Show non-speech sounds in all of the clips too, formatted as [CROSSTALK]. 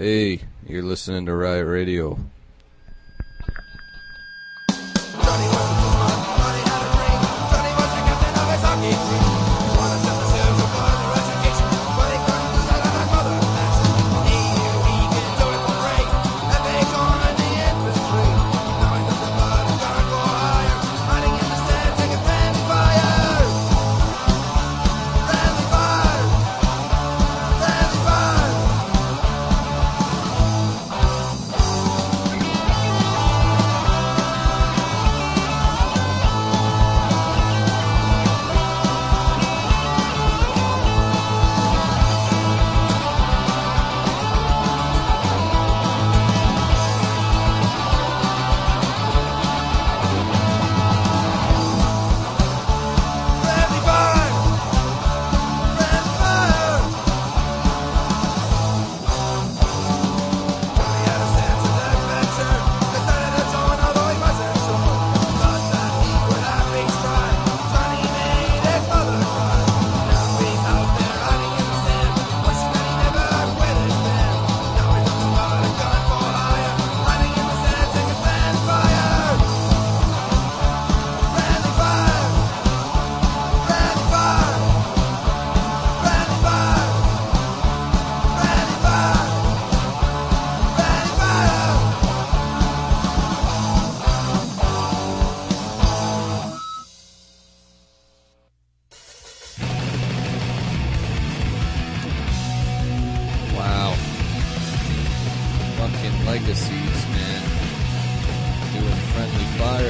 Hey, you're listening to Riot Radio.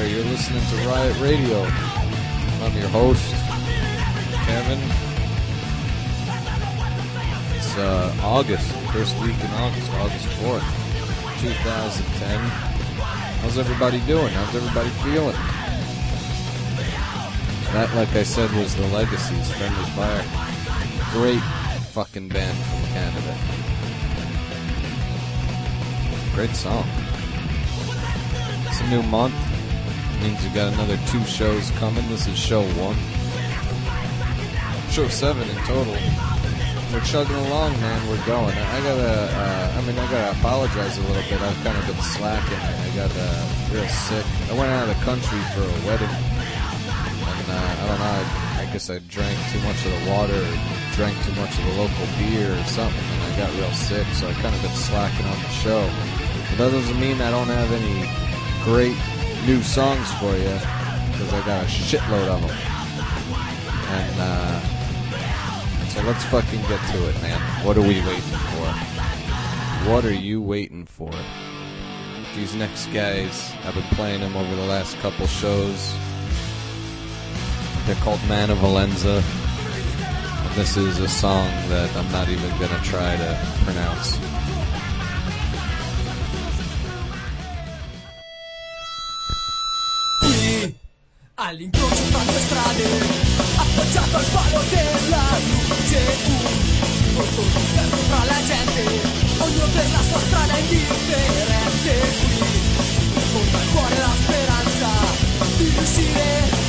Fire. You're listening to Riot Radio. I'm your host, Kevin. It's uh, August, first week in August, August 4th, 2010. How's everybody doing? How's everybody feeling? That, like I said, was the Legacies, Friendly Fire. Great fucking band from Canada. Great song. It's a new month. Means we got another two shows coming. This is show one. Show seven in total. We're chugging along, man. We're going. I gotta, uh, I mean, I gotta apologize a little bit. I've kind of been slacking. I got uh, real sick. I went out of the country for a wedding. And, uh, I don't know, I, I guess I drank too much of the water, drank too much of the local beer or something, and I got real sick, so I kind of been slacking on the show. But that doesn't mean I don't have any great new songs for you, because I got a shitload of them. And, uh, so let's fucking get to it, man. What are we waiting for? What are you waiting for? These next guys, I've been playing them over the last couple shows. They're called Manovalanza. And this is a song that I'm not even gonna try to pronounce. All'incrocio tra due strade, appoggiato al palo della luce, un volto disperso tra la gente, ognuno per la sua strada indifferente. Qui, con al cuore la speranza di riuscire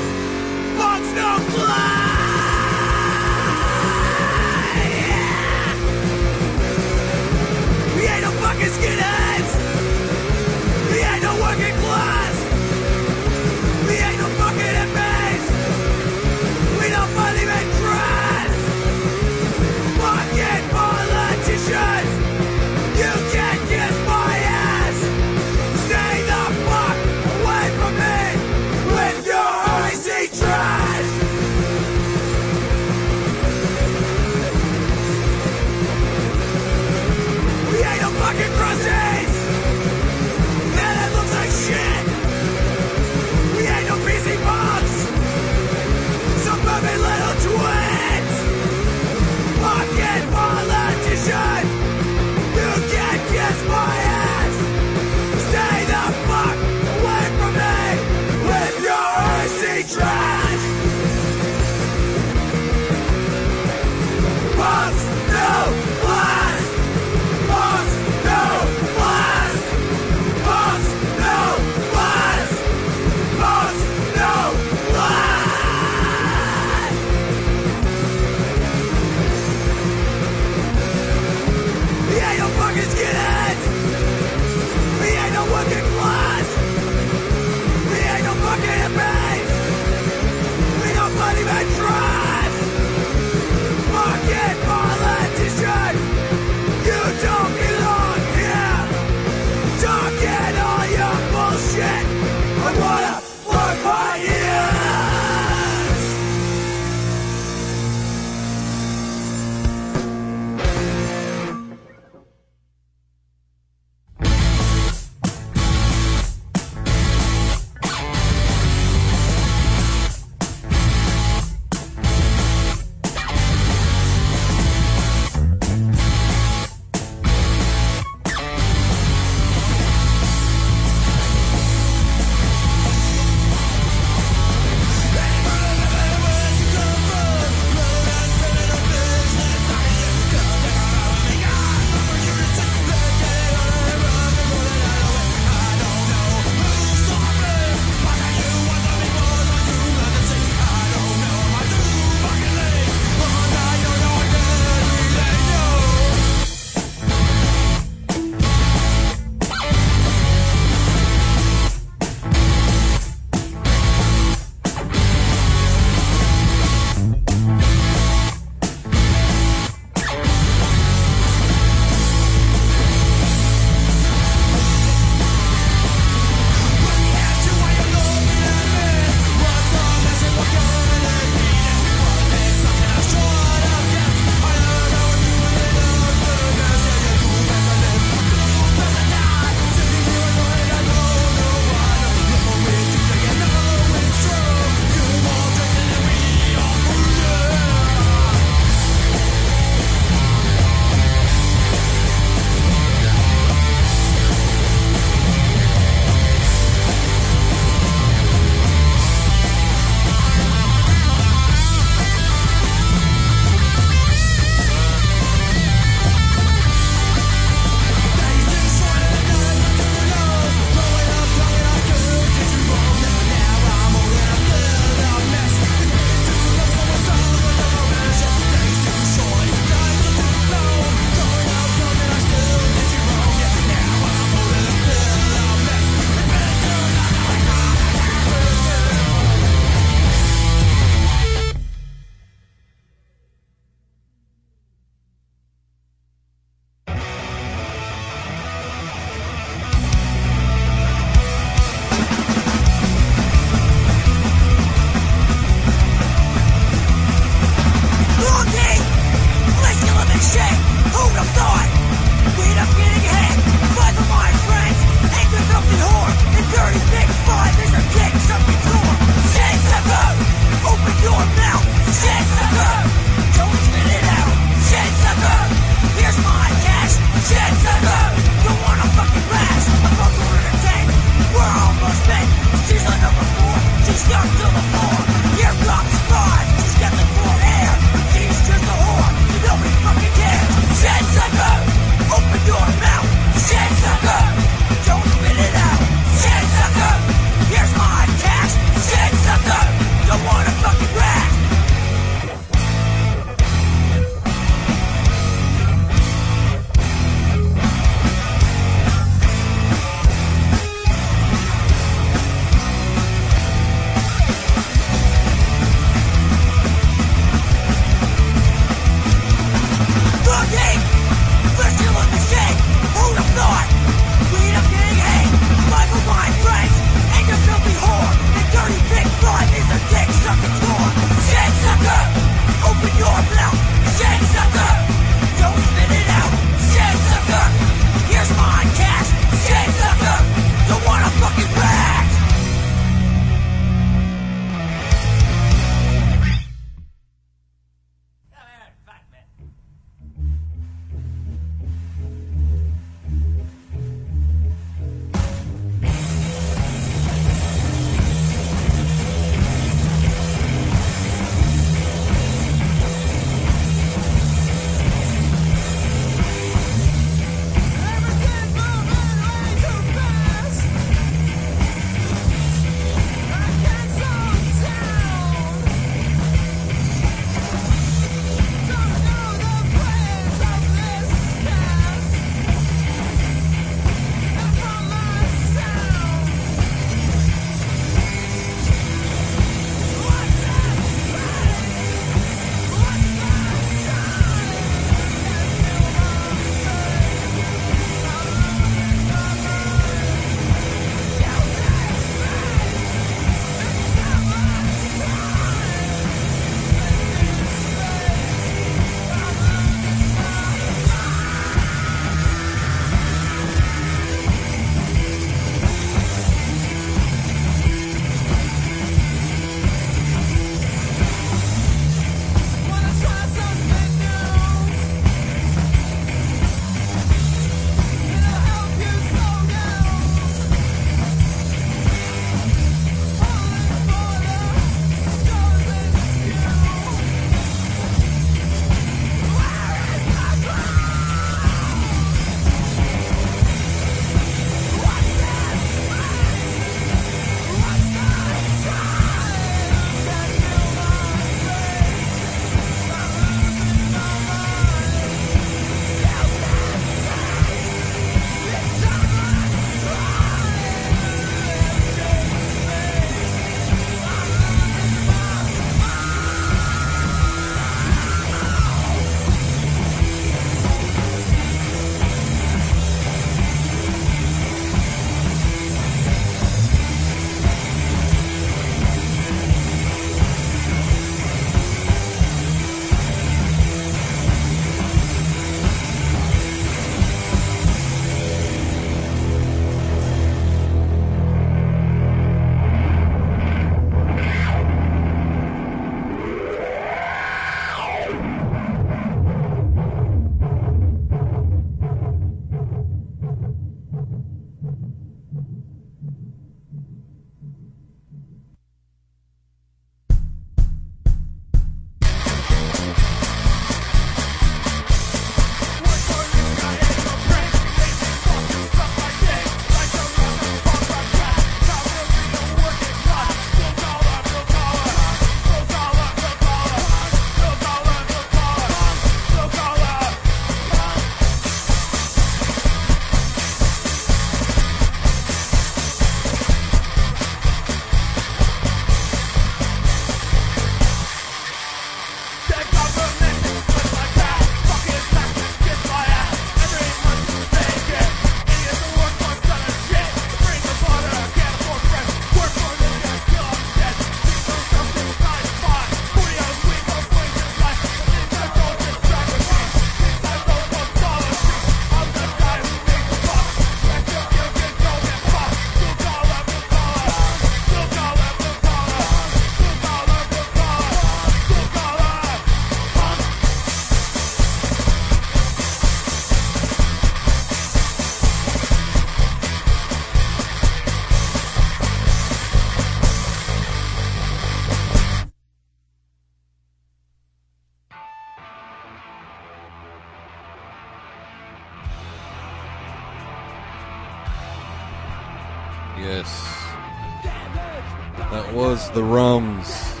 the Rums.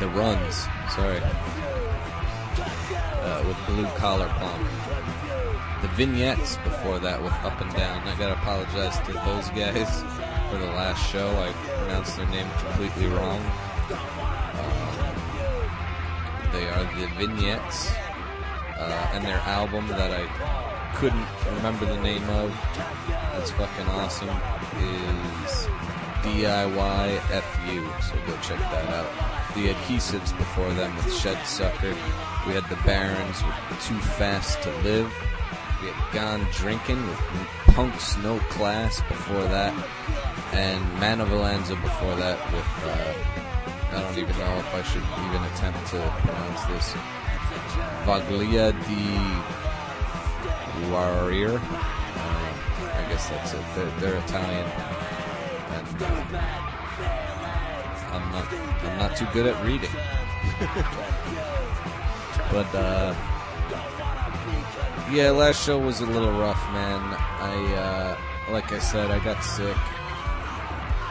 The Runs, sorry. Uh, with Blue Collar Punk. The vignettes before that with Up and Down. I gotta apologize to those guys [LAUGHS] for the last show. I pronounced their name completely wrong. Um, they are the vignettes. Uh, and their album that I couldn't remember the name of. That's fucking awesome. Is DIY FU. So go check that out. The adhesives before them with Shed Sucker. We had the Barons with Too Fast to Live. We had Gone Drinking with Punk's No Class before that. And Manovalanza before that with, uh, I don't even know if I should even attempt to pronounce this. Vaglia di Warrior. Uh, I guess that's it. They're, they're Italian, I'm not I'm not too good at reading. [LAUGHS] but uh, yeah, last show was a little rough, man. I uh, like I said, I got sick.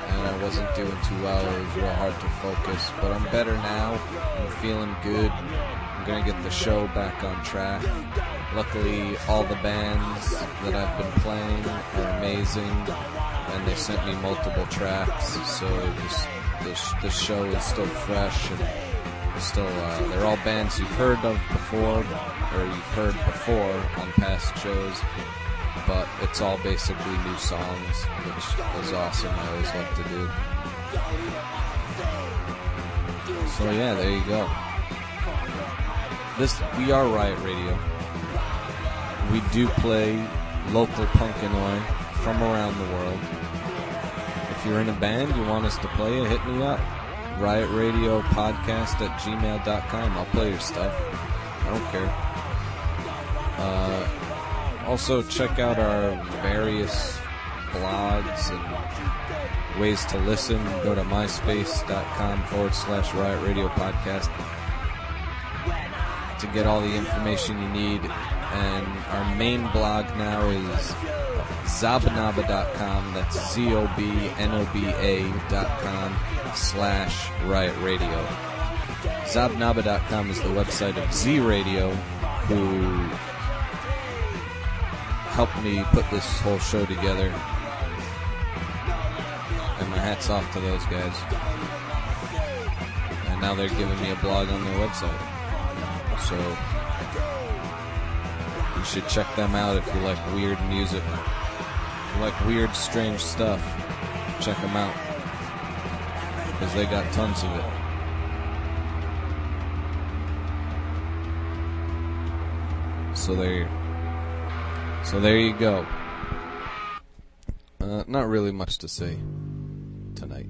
And I wasn't doing too well. It was real hard to focus, but I'm better now. I'm feeling good. I'm gonna get the show back on track. Luckily, all the bands that I've been playing are amazing, and they sent me multiple tracks, so this, this, this show is still fresh and still, uh, they're all bands you've heard of before, or you've heard before on past shows, but it's all basically new songs, which is awesome. I always like to do. So yeah, there you go. This we are Riot Radio. We do play local punk Punkanoid from around the world. If you're in a band, you want us to play it, hit me up. Riot Radio Podcast at gmail.com. I'll play your stuff. I don't care. Uh, also, check out our various blogs and ways to listen. Go to myspace.com forward slash Riot Radio Podcast to get all the information you need. And our main blog now is zobnoba.com. That's Z-O-B-N-O-B-A dot com slash Riot Radio. Zobnoba.com is the website of Z Radio, who helped me put this whole show together. And my hat's off to those guys. And now they're giving me a blog on their website. So you should check them out if you like weird music. You like weird, strange stuff, check them out. Because they got tons of it. So there, so there you go. Uh, not really much to say tonight.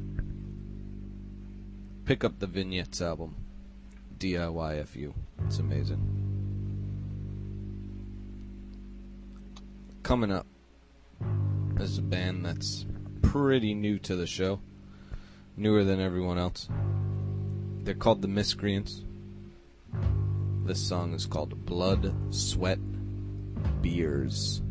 Pick up the Vignettes album, DIYFU. It's amazing. Coming up is a band that's pretty new to the show, newer than everyone else. They're called the Miscreants. This song is called Blood, Sweat, Beers.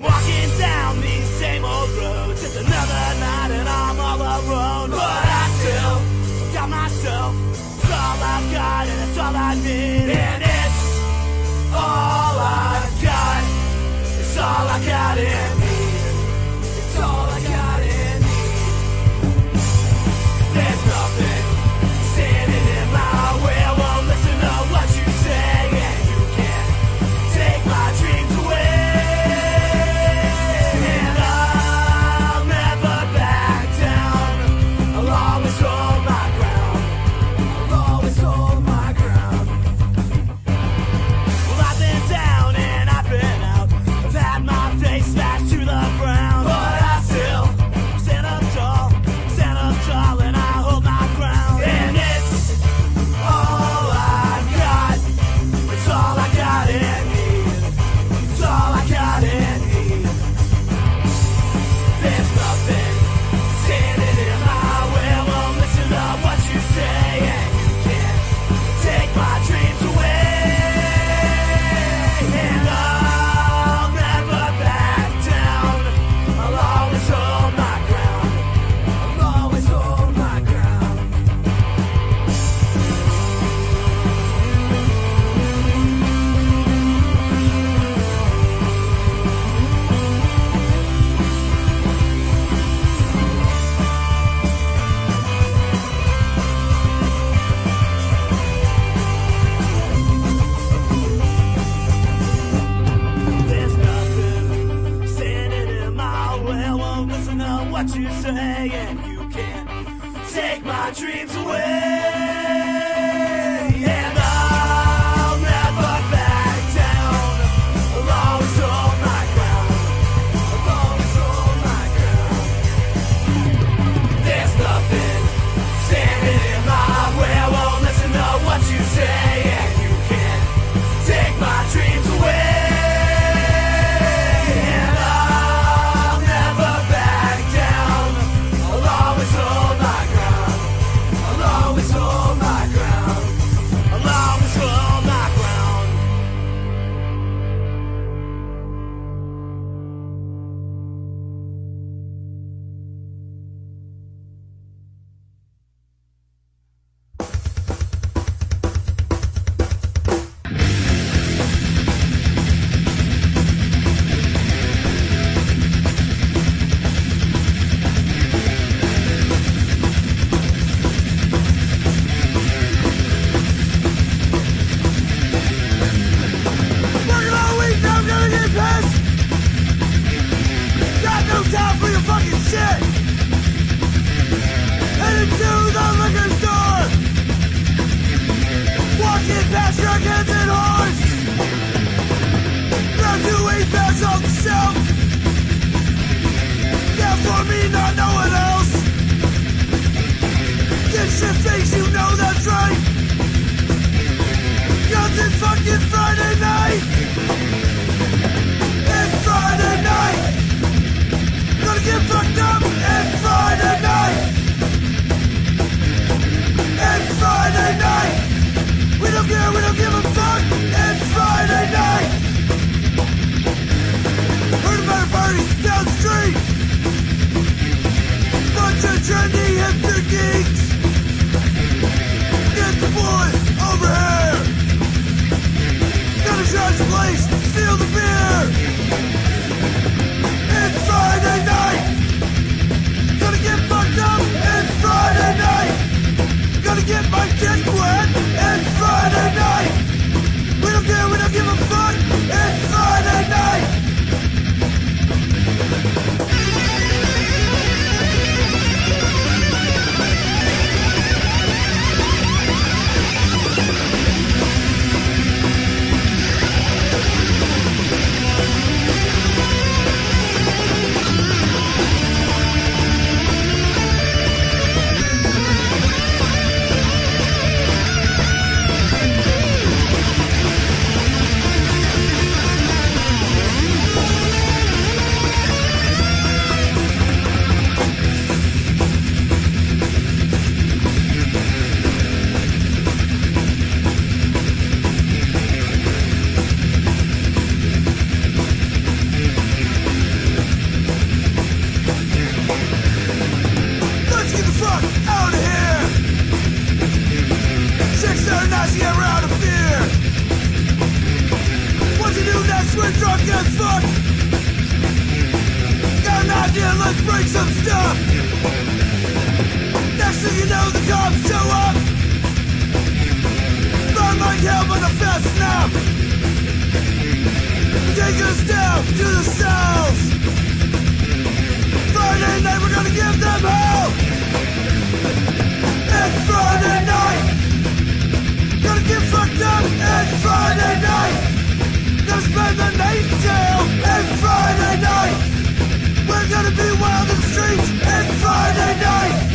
I'm walking down these same old roads, just another night to the cells. Friday night, we're gonna give them hell. It's Friday night. Gonna get fucked up. It's Friday night. Gonna spend the night in jail. It's Friday night. We're gonna be wild in the streets. It's Friday night.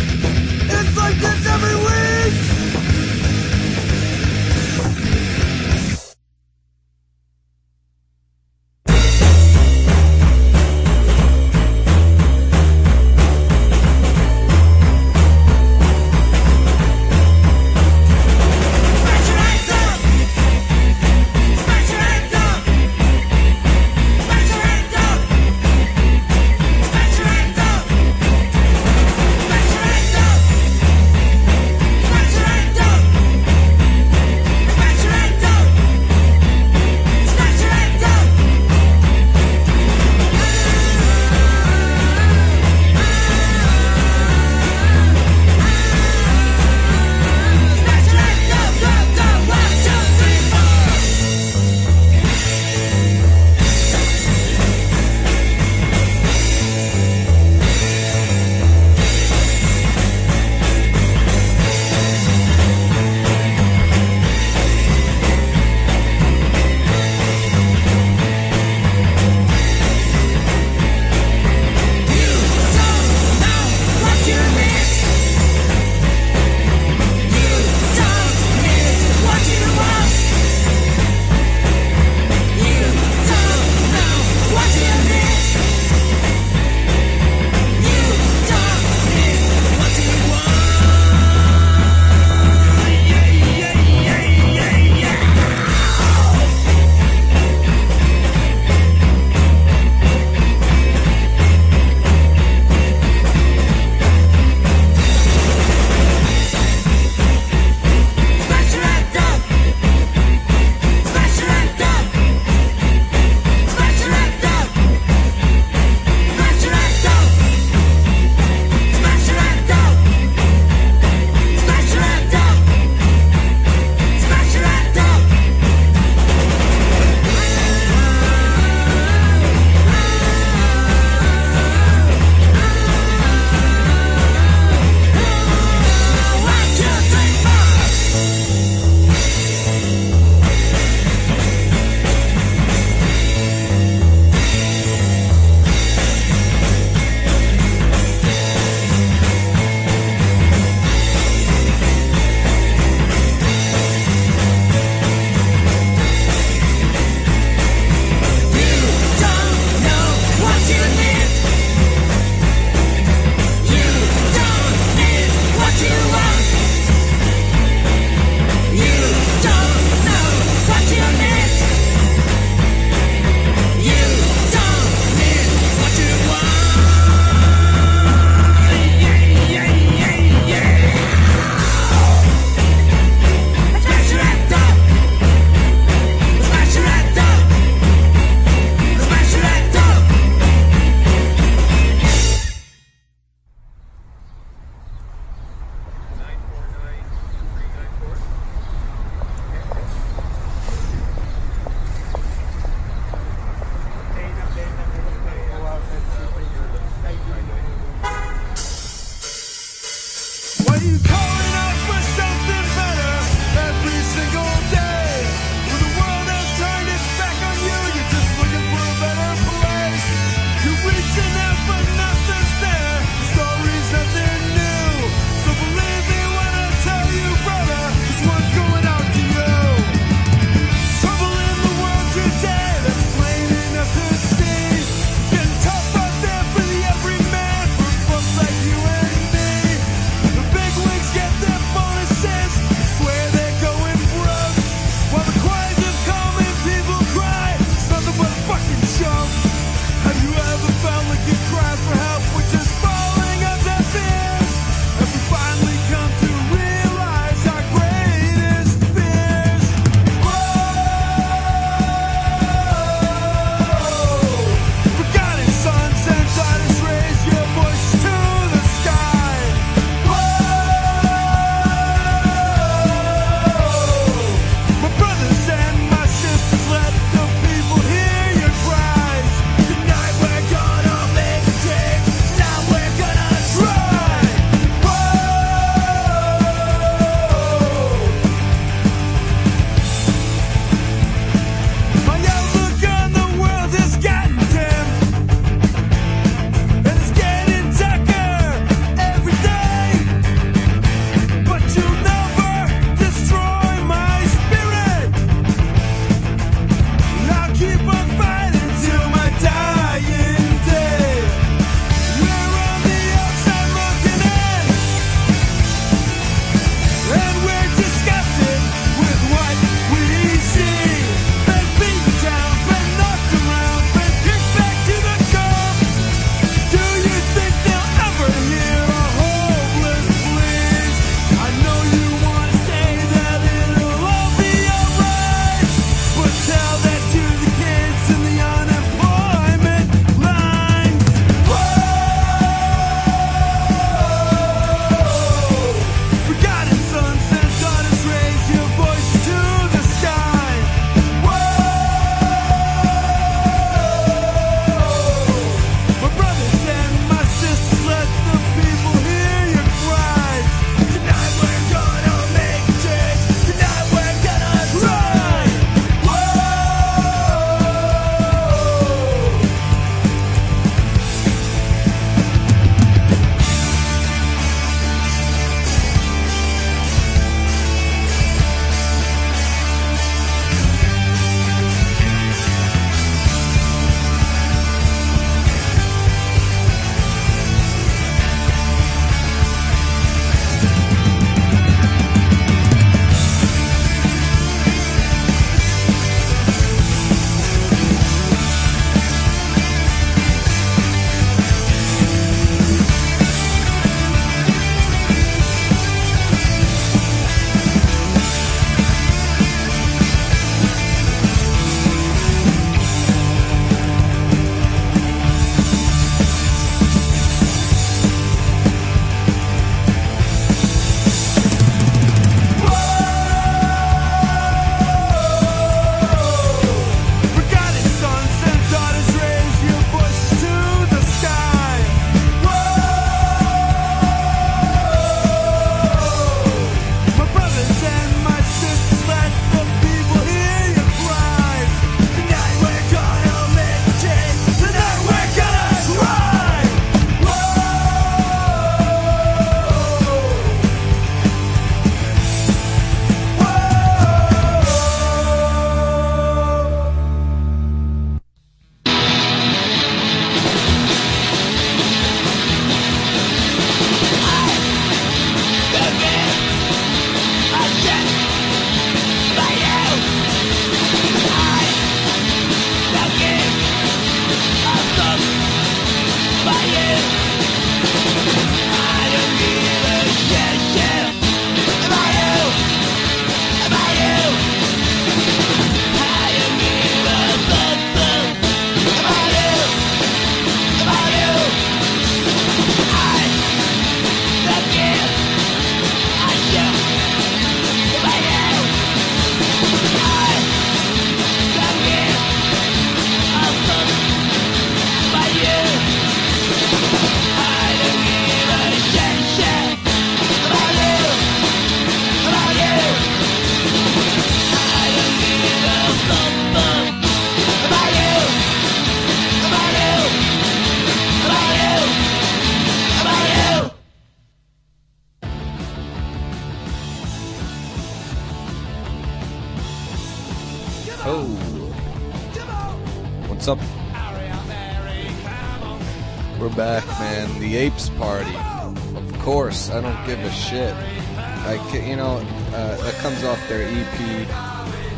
We're back, man. The Apes Party. Of course, I don't give a shit. I, you know, uh, that comes off their EP,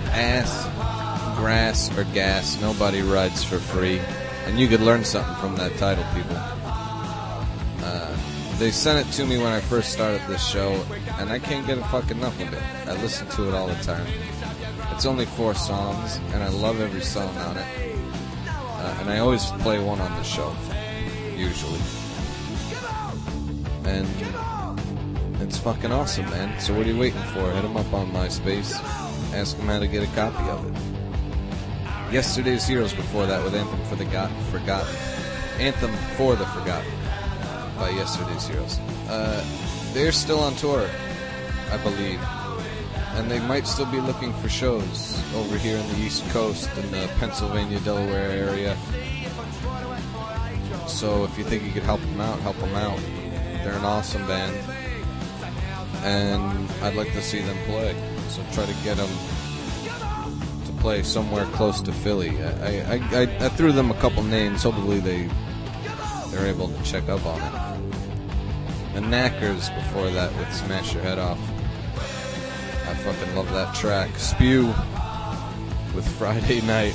Ass, Grass, or Gas. Nobody rides for free. And you could learn something from that title, people. Uh, they sent it to me when I first started this show, and I can't get a fucking enough of it. I listen to it all the time. It's only four songs, and I love every song on it. Uh, and I always play one on the show, usually. And it's fucking awesome, man. So what are you waiting for? Hit them up on MySpace. Ask them how to get a copy of it. Yesterday's Heroes before that with Anthem for the Got- Forgotten. Anthem for the Forgotten by Yesterday's Heroes. Uh, they're still on tour, I believe. And they might still be looking for shows over here in the East Coast in the Pennsylvania, Delaware area. So if you think you could help them out, help them out. They're an awesome band. And I'd like to see them play. So try to get them to play somewhere close to Philly. I, I, I, I threw them a couple names. Hopefully they they're able to check up on it. And Knackers before that with Smash Your Head Off. I fucking love that track. Spew with Friday [LAUGHS] Night.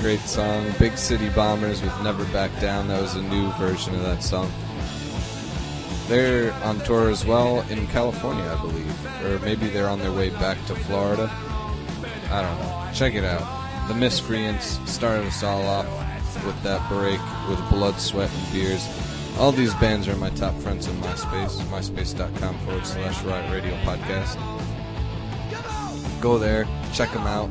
Great song. Big City Bombers with Never Back Down. That was a new version of that song. They're on tour as well in California, I believe. Or maybe they're on their way back to Florida. I don't know. Check it out. The Miscreants started us all off with that break with Blood, Sweat, and Beers. All these bands are my top friends on MySpace, myspace.com forward slash Riot Radio Podcast. Go there, check them out,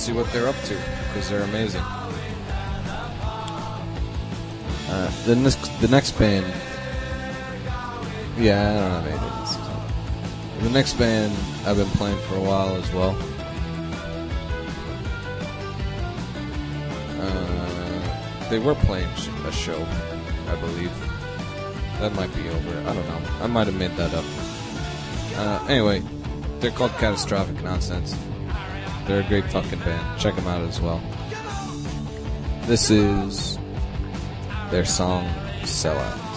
see what they're up to, because they're amazing. Uh, the next, the next band, yeah, I don't have anything. The next band I've been playing for a while as well. Uh, they were playing a show, I believe. That might be over. I don't know. I might have made that up. Uh, anyway, they're called Catastrophic Nonsense. They're a great fucking band. Check them out as well. This is their song Sellouts.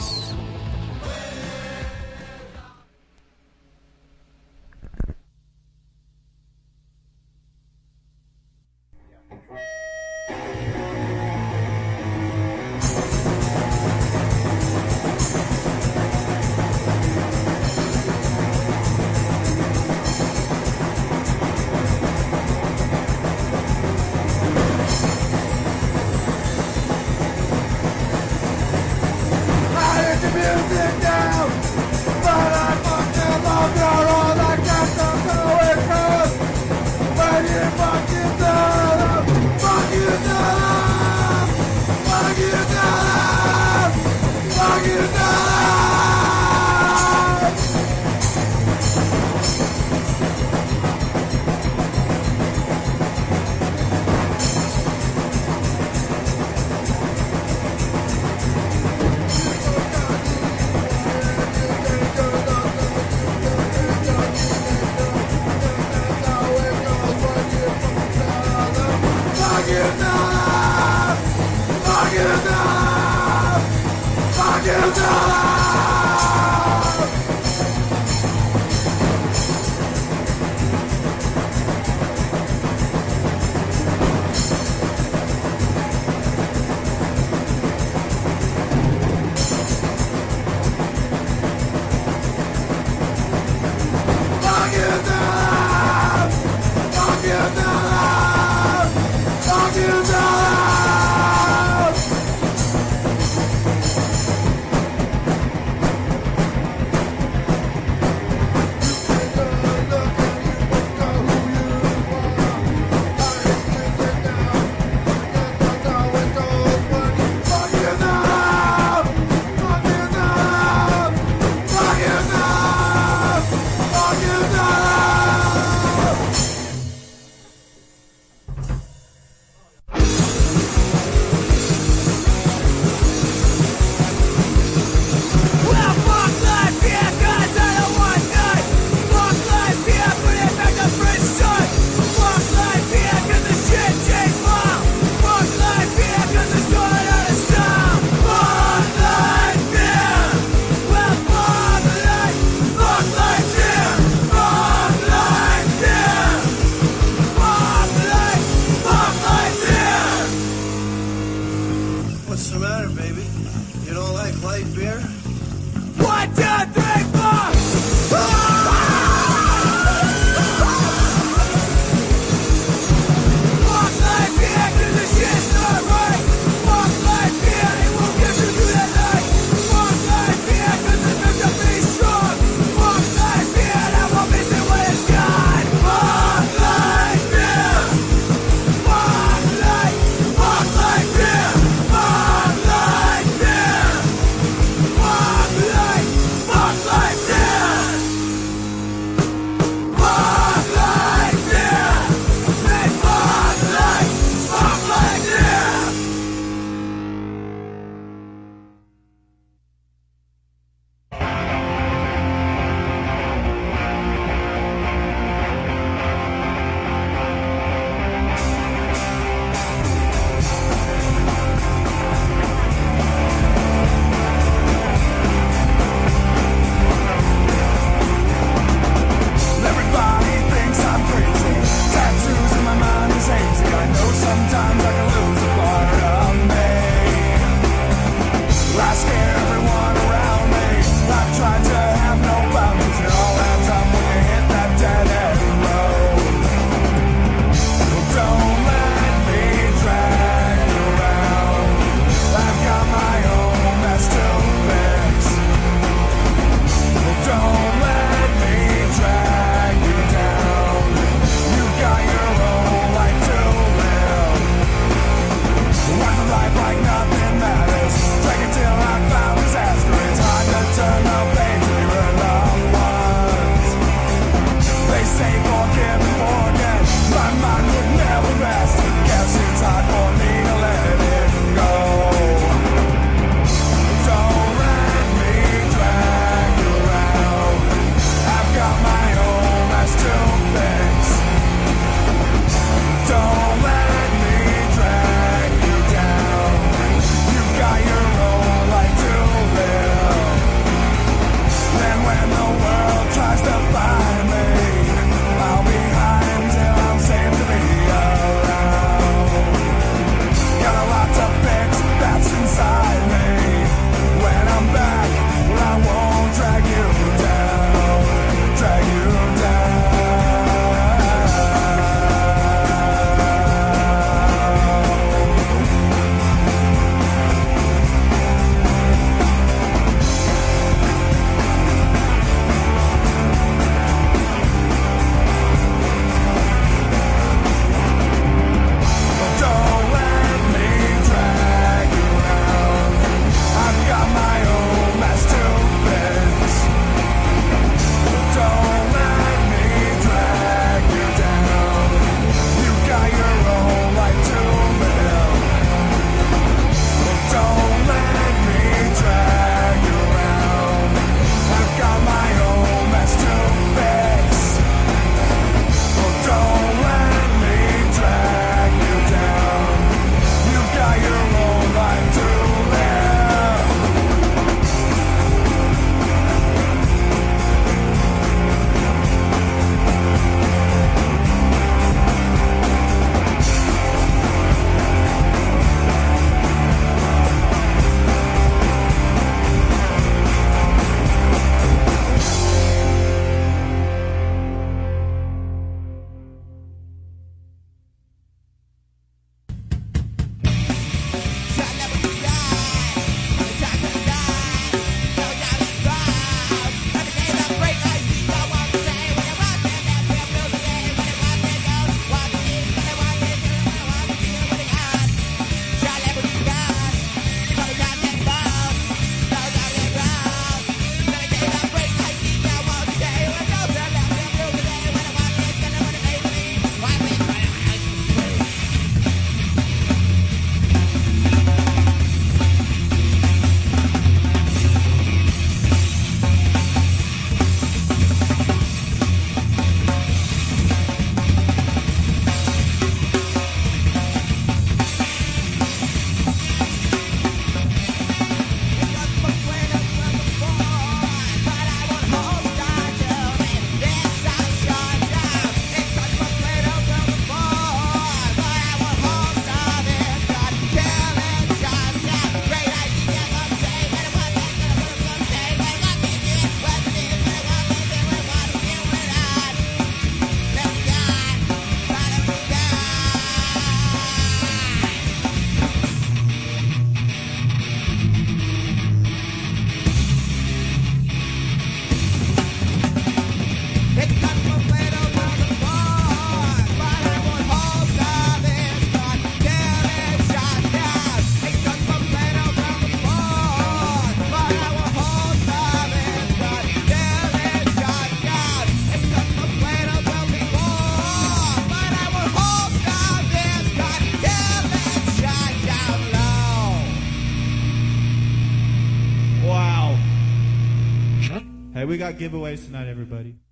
giveaways tonight, everybody.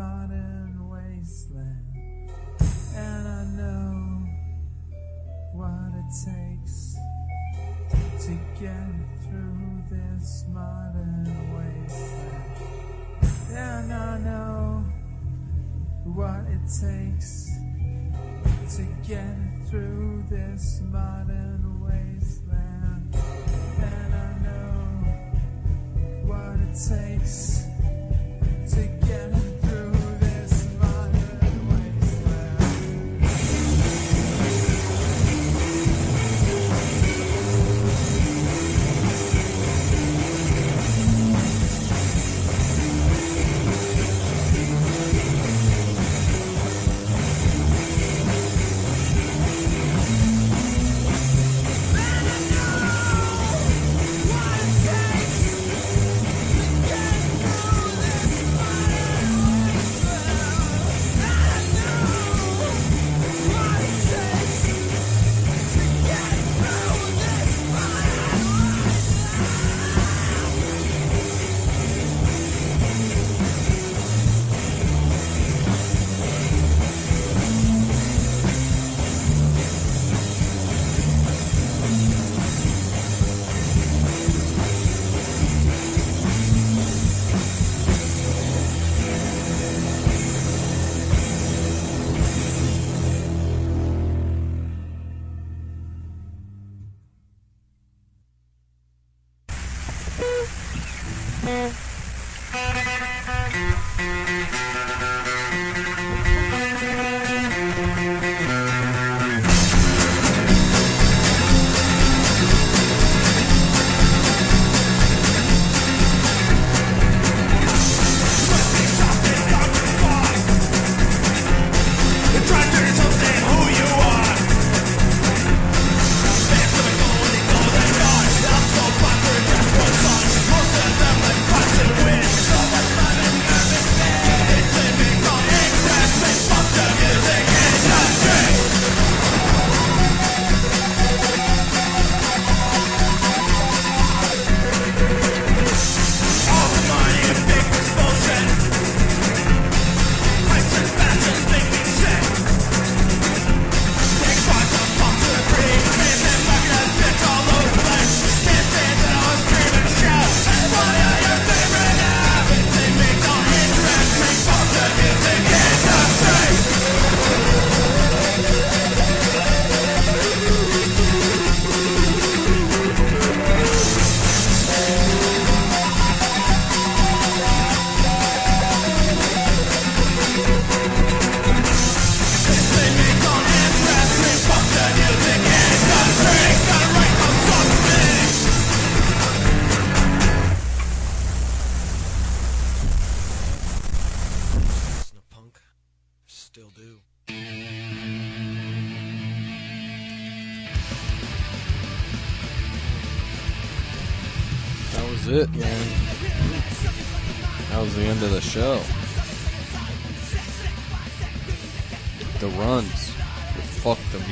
modern wasteland, and I know what it takes to get through this modern wasteland, and I know what it takes to get through this modern wasteland, and I know what it takes.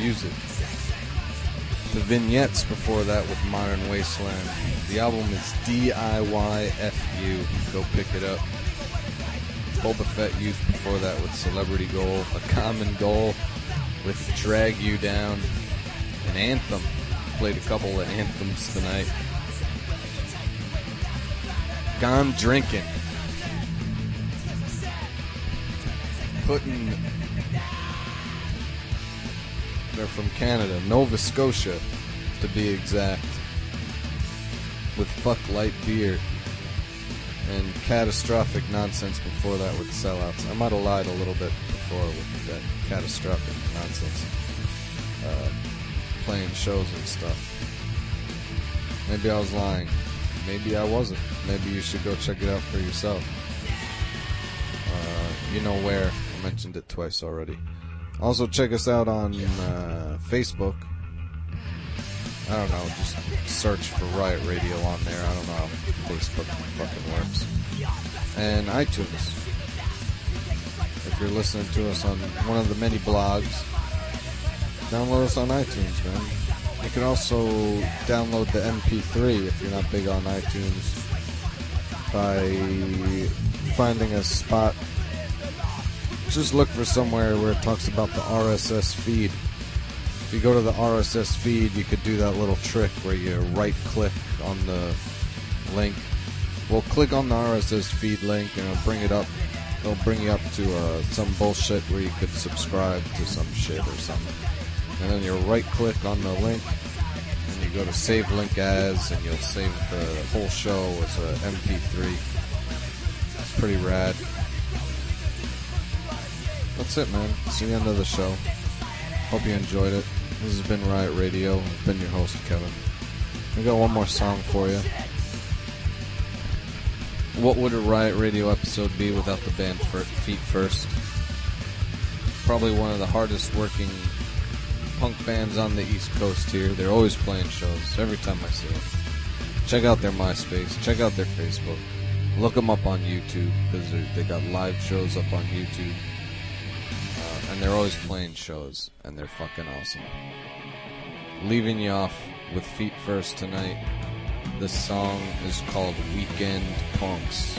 Music. The vignettes before that with Modern Wasteland. The album is DIYFU. Go pick it up. Boba Fett Youth before that with Celebrity Goal. A Common Goal with Drag You Down. An anthem. Played a couple of anthems tonight. Gone drinking. Putting. They're from Canada, Nova Scotia, to be exact. With fuck light beer and catastrophic nonsense before that with sellouts. I might have lied a little bit before with that catastrophic nonsense. Uh, playing shows and stuff. Maybe I was lying. Maybe I wasn't. Maybe you should go check it out for yourself. Uh, you know where. I mentioned it twice already. Also, check us out on uh, Facebook. I don't know, just search for Riot Radio on there. I don't know how Facebook fucking works. And iTunes. If you're listening to us on one of the many blogs, download us on iTunes, man. You can also download the MP3 if you're not big on iTunes by finding a spot. Just look for somewhere where it talks about the RSS feed. If you go to the RSS feed, you could do that little trick where you right click on the link. Well, click on the RSS feed link and it'll bring it up. It'll bring you up to uh, some bullshit where you could subscribe to some shit or something. And then you right click on the link and you go to save link as and you'll save the whole show as a MP3. It's pretty rad. That's it, man. It's the end of the show. Hope you enjoyed it. This has been Riot Radio. I've been your host, Kevin. We got one more song for you. What would a Riot Radio episode be without the band Feet First? Probably one of the hardest working punk bands on the East Coast here. They're always playing shows every time I see them. Check out their MySpace. Check out their Facebook. Look them up on YouTube because they got live shows up on YouTube. And they're always playing shows, and they're fucking awesome. Leaving you off with Feet First tonight. This song is called Weekend Punks.